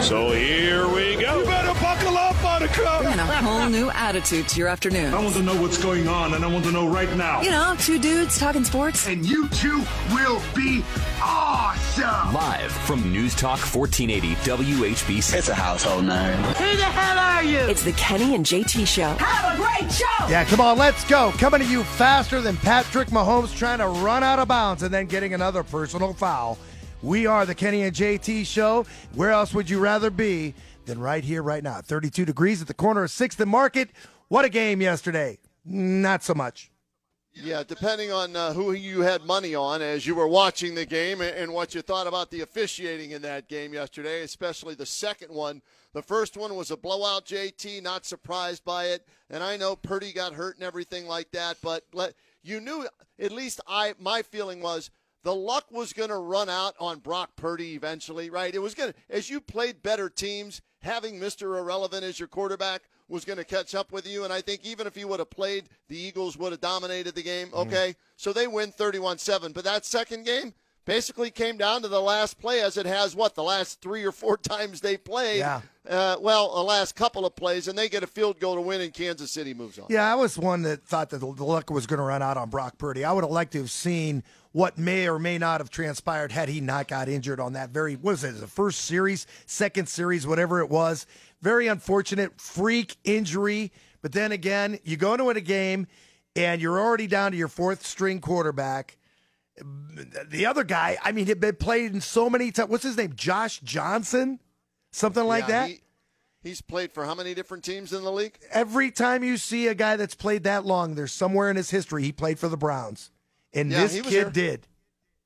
So here we go. You better buckle up, Buttercup. Bringing a whole new attitude to your afternoon. I want to know what's going on, and I want to know right now. You know, two dudes talking sports. And you two will be awesome. Live from News Talk 1480 WHBC. It's a household name. Who the hell are you? It's the Kenny and JT Show. Have a great show. Yeah, come on, let's go. Coming to you faster than Patrick Mahomes trying to run out of bounds and then getting another personal foul. We are the Kenny and JT Show. Where else would you rather be than right here, right now? 32 degrees at the corner of 6th and Market. What a game yesterday. Not so much. Yeah, depending on uh, who you had money on as you were watching the game and what you thought about the officiating in that game yesterday, especially the second one. The first one was a blowout, JT, not surprised by it. And I know Purdy got hurt and everything like that, but let, you knew, at least I, my feeling was the luck was going to run out on Brock Purdy eventually, right? It was going to, as you played better teams, having Mr. Irrelevant as your quarterback was going to catch up with you. And I think even if he would have played, the Eagles would have dominated the game. Okay. Mm. So they win 31 7. But that second game basically came down to the last play, as it has what, the last three or four times they played. Yeah. Uh, well, the last couple of plays, and they get a field goal to win, and Kansas City moves on. Yeah, I was one that thought that the luck was going to run out on Brock Purdy. I would have liked to have seen what may or may not have transpired had he not got injured on that very what is it the first series second series whatever it was. Very unfortunate freak injury. But then again you go into a game and you're already down to your fourth string quarterback. The other guy i mean he'd been played in so many times what's his name? Josh johnson? Something like yeah, that? he, he's played for how many different teams in the league? Every time you see a guy that's played that long there's somewhere in his history he played for the browns and yeah, this kid here. did.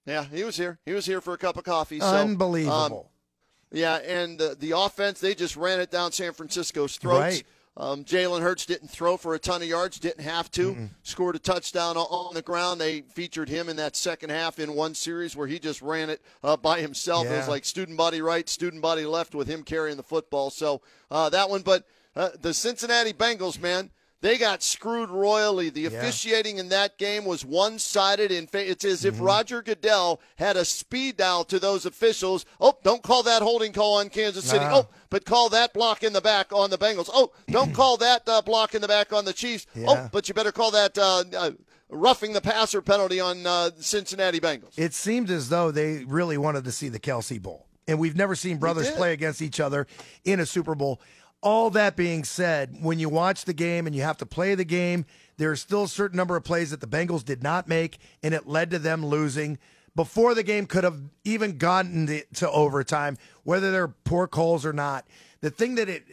Yeah, he was here. He was here for a cup of coffee. So, Unbelievable. Um, yeah, and uh, the offense, they just ran it down San Francisco's throats. Right. Um, Jalen Hurts didn't throw for a ton of yards, didn't have to. Mm-mm. Scored a touchdown on the ground. They featured him in that second half in one series where he just ran it uh, by himself. Yeah. It was like student body right, student body left with him carrying the football. So uh, that one, but uh, the Cincinnati Bengals, man, they got screwed royally. The Yeah. officiating in that game was one sided. In fa- it's as if Mm-hmm. Roger Goodell had a speed dial to those officials. Oh, don't call that holding call on Kansas City. Nah. Oh, but call that block in the back on the Bengals. Oh, don't call that uh, block in the back on the Chiefs. Yeah. Oh, but you better call that uh, uh, roughing the passer penalty on uh, Cincinnati Bengals. It seemed as though they really wanted to see the Kelce Bowl. And we've never seen brothers play against each other in a Super Bowl. All that being said, when you watch the game and you have to play the game, there are still a certain number of plays that the Bengals did not make, and it led to them losing before the game could have even gotten to, overtime, whether they're poor calls or not. The thing that it,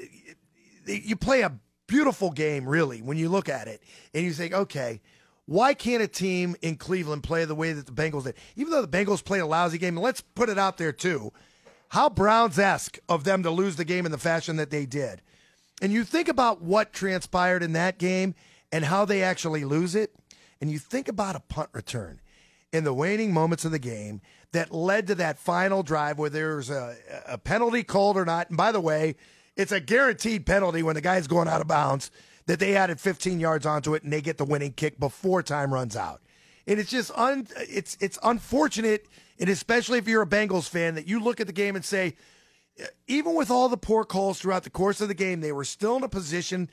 it, you play a beautiful game, really, when you look at it, and you think, okay, why can't a team in Cleveland play the way that the Bengals did? Even though the Bengals played a lousy game, let's put it out there too. How Browns esque of them to lose the game in the fashion that they did. And you think about what transpired in that game and how they actually lose it, and you think about a punt return in the waning moments of the game that led to that final drive where there's a, a penalty called or not. And by the way, it's a guaranteed penalty when the guy's going out of bounds that they added 15 yards onto it and they get the winning kick before time runs out. And it's just un, it's it's unfortunate, and especially if you're a Bengals fan, that you look at the game and say, even with all the poor calls throughout the course of the game, they were still in a position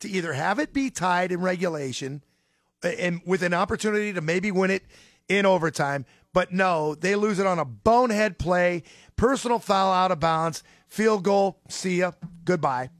to either have it be tied in regulation and with an opportunity to maybe win it in overtime. But no, they lose it on a bonehead play, personal foul out of bounds, field goal, see ya, goodbye.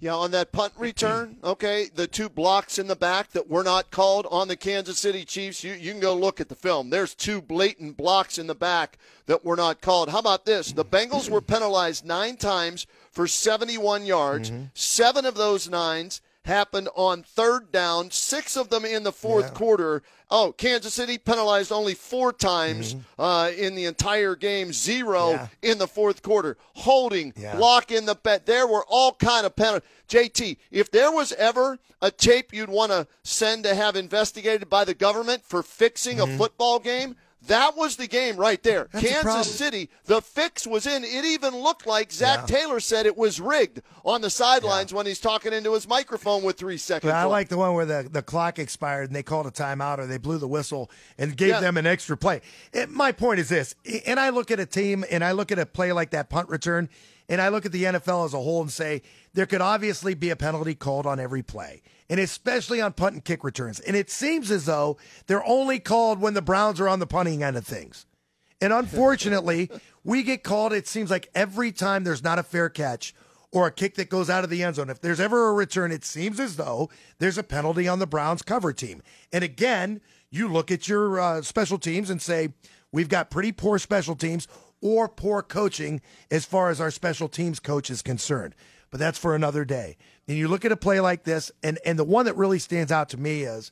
Yeah, on that punt return, okay, the two blocks in the back that were not called on the Kansas City Chiefs, you, you can go look at the film. There's two blatant blocks in the back that were not called. How about this? The Bengals were penalized nine times for 71 yards. Mm-hmm. Seven of those nines happened on third down, six of them in the fourth quarter. Oh, Kansas City penalized only four times uh, in the entire game, zero Mm-hmm. Yeah. in the fourth quarter. Holding, Yeah. block in the bet. There were all kind of penalties. JT, if there was ever a tape you'd want to send to have investigated by the government for fixing a football game, that was the game right there. That's. Kansas City, the fix was in. It even looked like Zac Yeah. Taylor said it was rigged on the sidelines when he's talking into his microphone with three seconds. But I left. like the one where the, the clock expired and they called a timeout or they blew the whistle and gave Yeah. them an extra play. It, my point is this, and I look at a team and I look at a play like that punt return and I look at the NFL as a whole and say there could obviously be a penalty called on every play, and especially on punt and kick returns. And it seems as though they're only called when the Browns are on the punting end of things. And unfortunately, we get called, it seems like every time there's not a fair catch or a kick that goes out of the end zone. If there's ever a return, it seems as though there's a penalty on the Browns cover team. And again, you look at your uh, special teams and say, we've got pretty poor special teams or poor coaching as far as our special teams coach is concerned. But that's for another day. And you look at a play like this, and, and the one that really stands out to me is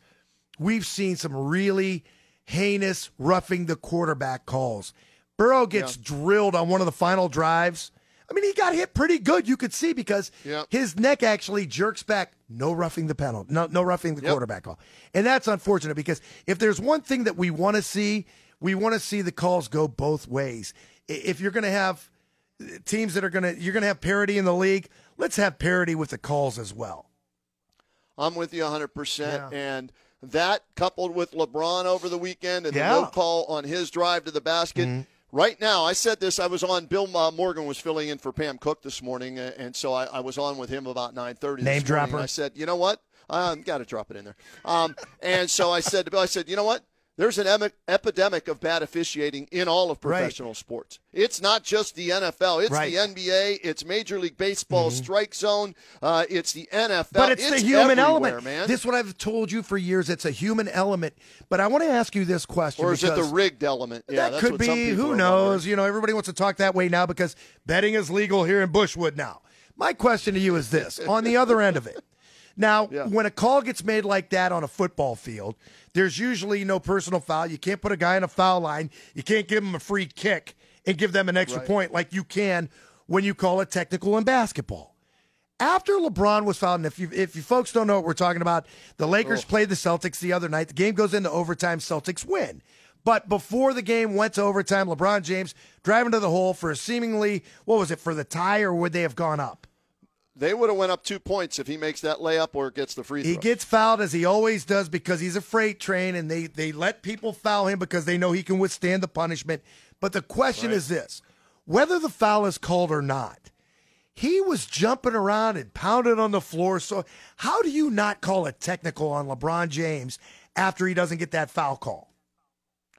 we've seen some really heinous roughing the quarterback calls. Burrow gets drilled on one of the final drives. I mean, he got hit pretty good. You could see because Yeah. his neck actually jerks back. No roughing the penalty. No, no roughing the Yep. quarterback call. And that's unfortunate because if there's one thing that we want to see, we want to see the calls go both ways. If you're going to have teams that are going to, you're going to have parity in the league. Let's have parity with the calls as well. I'm with you 100%. Yeah. And that coupled with LeBron over the weekend and Yeah. Mm-hmm. the no call on his drive to the basket. Right now, I said this. I was on. Bill uh, Morgan was filling in for Pam Cook this morning, uh, and so I, I was on with him about 9:30. Name dropper. I said, you know what? Um, Got to drop it in there. Um, and so I said to Bill, I said, you know what? There's an emi- epidemic of bad officiating in all of Right. professional sports. It's not just the NFL. It's Right. Mm-hmm. the NBA. It's Major League Baseball strike zone. Uh, it's the NFL. But it's, the human element. man. This is what I've told you for years. It's a human element. But I want to ask you this question. or is it the rigged element? Yeah, that that's could what be. Who knows? You know, everybody wants to talk that way now because betting is legal here in Bushwood now. My question to you is this: on the other end of it, now Yeah. when a call gets made like that on a football field, there's usually no personal foul. You can't put a guy in a foul line. You can't give him a free kick and give them an extra Right. point like you can when you call it technical in basketball after LeBron was fouled, and if you if you folks don't know what we're talking about, the Lakers oh. played the Celtics the other night. The game goes into overtime. Celtics win. But before the game went to overtime, LeBron James driving to the hole for a seemingly what was it for the tie, or would they have gone up? They would have went up two points if he makes that layup or gets the free throw. He gets fouled as he always does because he's a freight train, and they they let people foul him because they know he can withstand the punishment. But the question is this: whether the foul is called or not, he was jumping around and pounding on the floor. So how do you not call a technical on LeBron James after he doesn't get that foul call?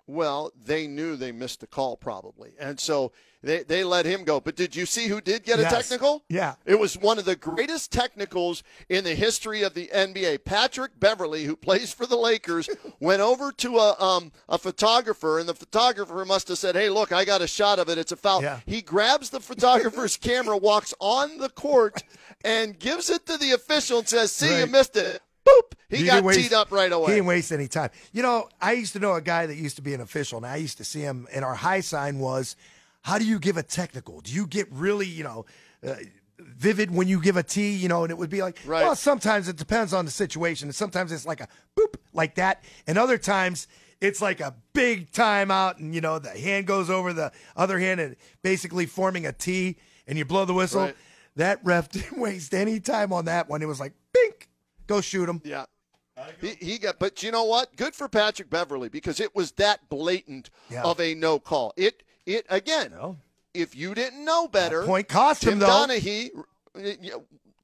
Well, they knew they missed the call probably, and so they they let him go. But did you see who did get Yes. a technical? Yeah. it was one of the greatest technicals in the history of the NBA. Patrick Beverley, who plays for the Lakers, went over to a um a photographer, and the photographer must have said, "Hey, look, I got a shot of it. It's a foul." Yeah. He grabs the photographer's camera, walks on the court, and gives it to the official and says, "See, you missed it." Boop! He, didn't got waste- teed up right away. He didn't waste any time. You know, I used to know a guy that used to be an official, and I used to see him. And our high sign was, "How do you give a technical? Do you get really, you know?" Uh, Vivid when you give a T, you know, and it would be like, Right. well, sometimes it depends on the situation. And sometimes it's like a boop, like that. And other times it's like a big timeout, and, you know, the hand goes over the other hand and basically forming a T, and you blow the whistle. Right. That ref didn't waste any time on that one. It was like, go shoot him. Yeah. He, he got, but you know what? Good for Patrick Beverley because it was that blatant Yeah. of a no call. It, it again. No. If you didn't know better, point cost Tim him, though. Donaghy.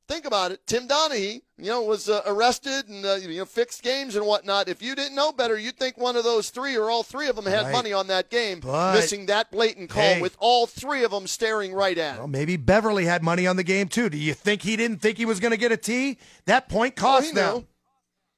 Think about it. Tim Donaghy, you know, was uh, arrested and uh, you know fixed games and whatnot. If you didn't know better, you'd think one of those three or all three of them had Right. money on that game, But- missing that blatant call Hey. with all three of them staring right at Well, maybe Beverley had money on the game too. Do you think he didn't think he was going to get a T? That point Well, cost them.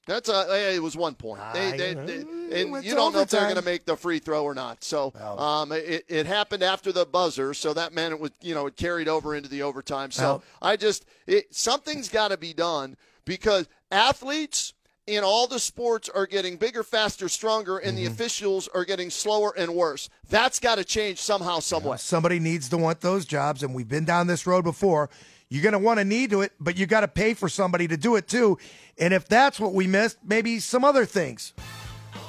That's a, hey, it was one point. They, they, they- and you don't know if they're going to make the free throw or not. So um, it, it happened after the buzzer, so that meant it was you know it carried over into the overtime. So I just it, something's got to be done because athletes in all the sports are getting bigger, faster, stronger, and the mm-hmm. officials are getting slower and worse. That's got to change somehow, some way. Somebody needs to want those jobs, and we've been down this road before. You're going to want to need to it, but you got to pay for somebody to do it too. And if that's what we missed, maybe some other things.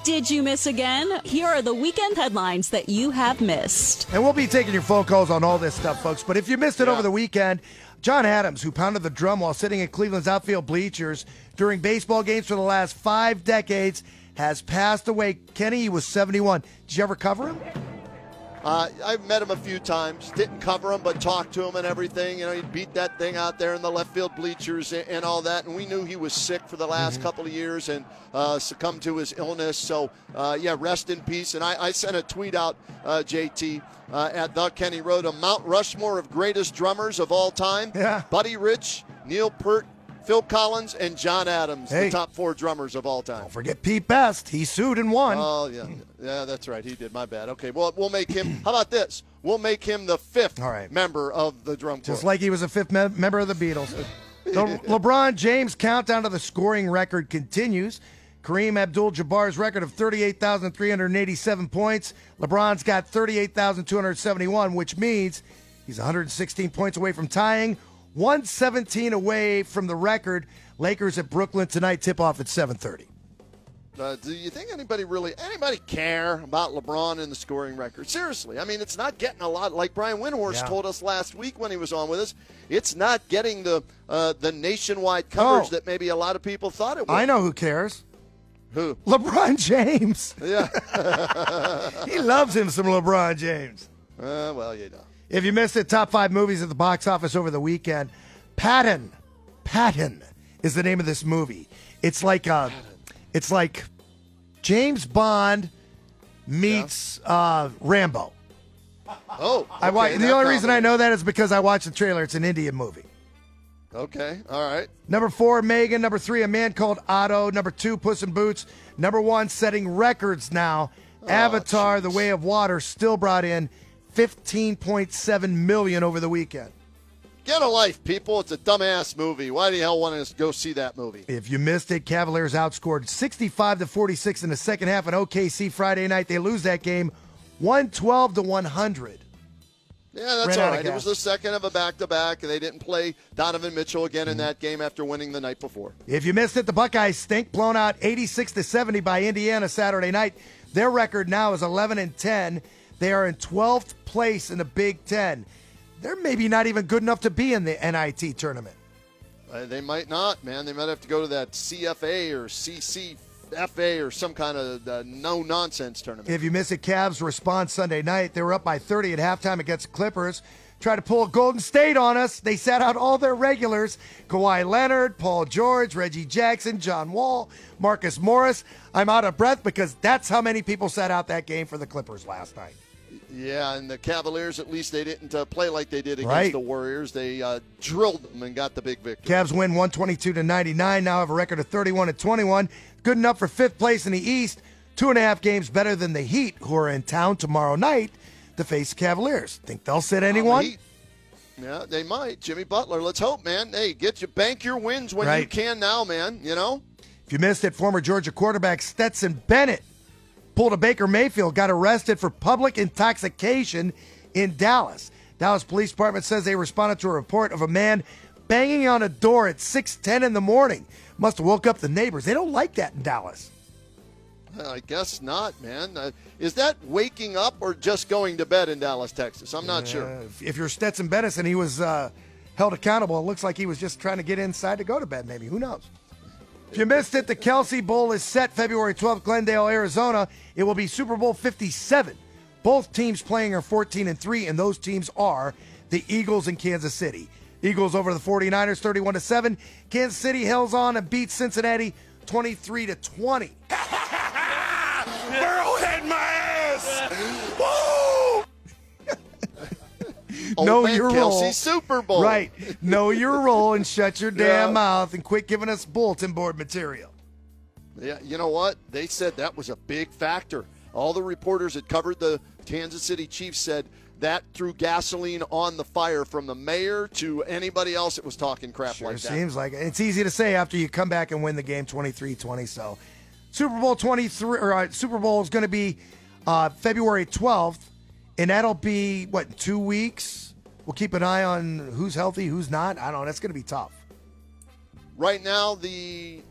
Did you miss again? Here are the weekend headlines that you have missed. And we'll be taking your phone calls on all this stuff, folks. But if you missed it Yeah. over the weekend, John Adams, who pounded the drum while sitting in Cleveland's outfield bleachers during baseball games for the last five decades, has passed away. Kenny, he was 71. Did you ever cover him? Uh, I've met him a few times. Didn't cover him, but talked to him and everything. You know, he beat that thing out there in the left field bleachers and, and all that. And we knew he was sick for the last couple of years and uh, succumbed to his illness. So, uh, yeah, rest in peace. And I, I sent a tweet out, uh, JT, uh, at the Kenny Road, a Mount Rushmore of greatest drummers of all time. Yeah. Buddy Rich, Neil Peart, Phil Collins, and John Adams, Hey. the top four drummers of all time. Don't forget Pete Best. He sued and won. Oh yeah, yeah, that's right. He did. My bad. Okay, well, we'll make him. How about this? We'll make him the fifth All right. member of the drum corps. Just like he was a fifth me- member of the Beatles. The LeBron James countdown to the scoring record continues. Kareem Abdul Jabbar's record of 38,387 points. LeBron's got 38,271, which means he's 116 points away from tying, 117 away from the record. Lakers at Brooklyn tonight, tip off at 7:30. Uh, do you think anybody really anybody care about LeBron and the scoring record? Seriously, I mean, it's not getting a lot. Like Brian Windhorst Yeah. told us last week when he was on with us, it's not getting the uh, the nationwide coverage Oh. that maybe a lot of people thought it would. I know who cares. who. LeBron James. Yeah. He loves him some LeBron James. uh, well, you know. If you missed it, top five movies at the box office over the weekend. Pathaan, Pathaan is the name of this movie. It's like uh, it's like James Bond meets uh, Rambo. Oh, I wa- okay, the that only reason I comedy. know that is because I watched the trailer. It's an Indian movie. Okay, all right. Number four, M3GAN. Number three, A Man Called Otto. Number two, Puss in Boots. Number one, setting records now. Avatar: The Way of Water still brought in 15.7 million over the weekend. Get a life, people. It's a dumbass movie. Why the hell want to go see that movie? If you missed it, Cavaliers outscored 65 to 46 in the second half at OKC Friday night. They lose that game 112 to 100. Yeah, that's Ran all right. It was the second of a back to back, and they didn't play Donovan Mitchell again Mm-hmm. in that game after winning the night before. If you missed it, the Buckeyes stink, blown out 86 to 70 by Indiana Saturday night. Their record now is 11 and 10. They are in 12th place in the Big 10. They're maybe not even good enough to be in the NIT tournament. Uh, they might not, man. They might have to go to that CFA or CCFA or some kind of uh, no nonsense tournament. If you miss it, Cavs respond Sunday night. They were up by 30 at halftime against the Clippers. Tried to pull a Golden State on us. They sat out all their regulars Kawhi Leonard, Paul George, Reggie Jackson, John Wall, Marcus Morris. I'm out of breath because that's how many people sat out that game for the Clippers last night. Yeah, and the Cavaliers, at least they didn't uh, play like they did against Right. the Warriors. They uh, drilled them and got the big victory. Cavs win 122 to 99. Now have a record of 31 and 21. Good enough for fifth place in the East. Two and a half games better than the Heat, who are in town tomorrow night to face the Cavaliers. Think they'll sit anyone? Yeah, they might. Jimmy Butler. Let's hope, man. Hey, get you bank your wins when you can now, man. You know. If you missed it, former Georgia quarterback Stetson Bennett pulled a Baker Mayfield, got arrested for public intoxication in Dallas. Dallas Police Department says they responded to a report of a man banging on a door at 6:10 in the morning. Must have woke up the neighbors. They don't like that in Dallas. I guess not, man. Uh, is that waking up or just going to bed in Dallas, Texas? I'm not sure. Uh, if- if you're Stetson Bennett and he was uh, held accountable, it looks like he was just trying to get inside to go to bed. Maybe who knows? If you missed it, the Kelce Bowl is set February 12th, Glendale, Arizona. It will be Super Bowl 57. Both teams playing are 14 and 3, and those teams are the Eagles and Kansas City. Eagles over the 49ers 31 to 7. Kansas City held on and beats Cincinnati 23 to 20. know your Kelsey role. Super Bowl. Right. Know your role and shut your damn Yeah. mouth and quit giving us bulletin board material. Yeah, you know what? They said that was a big factor. All the reporters that covered the Kansas City Chiefs said that threw gasoline on the fire from the mayor to anybody else that was talking crap Sure like that. seems like it. It's easy to say after you come back and win the game 23-20. So, Super Bowl 23 or uh, Super Bowl is going to be uh, February 12th, and that'll be what two weeks. We'll keep an eye on who's healthy, who's not. I don't know. That's going to be tough. Right now, the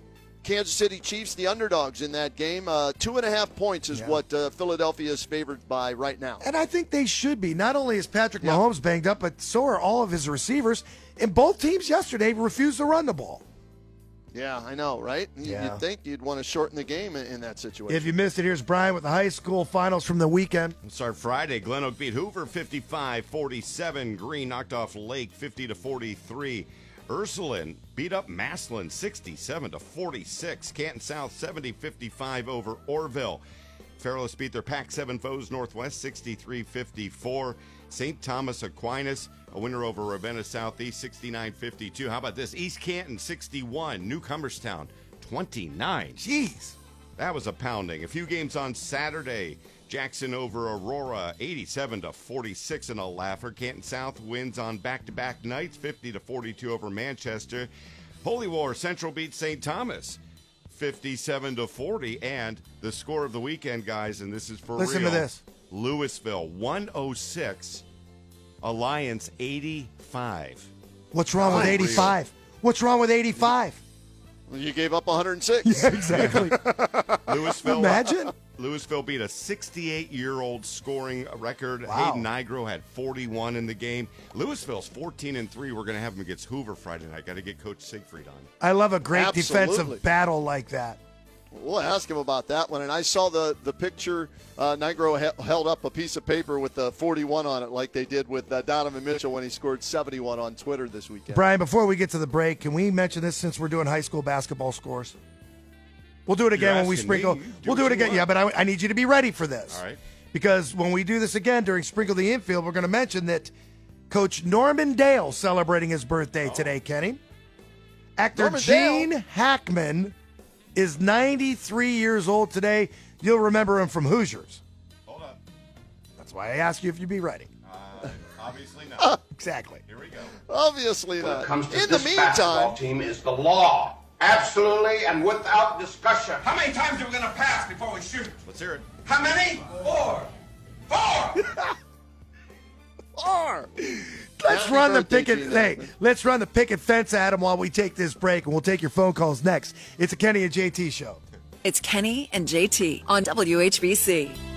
Kansas City Chiefs, the underdogs in that game, uh, two and a half points is Yeah. what uh, Philadelphia is favored by right now. And I think they should be. Not only is Patrick Yeah. Mahomes banged up, but so are all of his receivers. And both teams yesterday refused to run the ball. Yeah, I know, right? Y- Yeah. You'd think you'd want to shorten the game in, in that situation. If you missed it, here's Brian with the high school finals from the weekend. Let's start Friday. Glen Oak beat Hoover 55 47. Green knocked off Lake 50 to 43. Ursuline beat up Massillon 67 to 46. Canton South 70 55 over Orrville. Fairless beat their Pac 7 foes Northwest 63 54. St. Thomas Aquinas, a winner over Ravenna Southeast 69 52. How about this? East Canton 61. Newcomerstown 29. Jeez. That was a pounding. A few games on Saturday. Jackson over Aurora, 87 to 46 in a laugher. Canton South wins on back-to-back nights, 50 to 42 over Manchester. Holy War Central beats St. Thomas, 57 to 40. And the score of the weekend, guys, and this is for Listen to real. this. Louisville 106, Alliance 85. What's wrong with 85? What's wrong with 85? you gave up 106. Yeah, exactly. Louisville. Imagine. Uh, Louisville beat a 68 year old scoring record. Wow. Hayden Nigro had 41 in the game. Louisville's 14 and 3. We're going to have them against Hoover Friday night. Got to get Coach Siegfried on. I love a great Absolutely. defensive battle like that. We'll ask him about that one. And I saw the the picture. Uh, Nigro he- held up a piece of paper with the 41 on it, like they did with uh, Donovan Mitchell when he scored 71 on Twitter this weekend. Brian, before we get to the break, can we mention this since we're doing high school basketball scores? We'll do it again You're when we sprinkle. Do We'll do it you again. Yeah, but I, I need you to be ready for this. All right. Because when we do this again during Sprinkle the Infield, we're going to mention that Coach Norman Dale celebrating his birthday today, Kenny. Actor Norman Gene Dale? Hackman is 93 years old today. You'll remember him from Hoosiers. Hold up. That's why I asked you if you'd be ready. Uh, obviously not. Exactly. Here we go. Obviously When not. it comes to In the this basketball meantime, team is the law. Absolutely and without discussion. How many times are we gonna pass before we shoot? Let's hear it. How many? Four. Four. R. Let's run the picket. Hey, let's run the picket fence at him while we take this break, and we'll take your phone calls next. It's a Kenny and JT show. It's Kenny and JT on WHBC.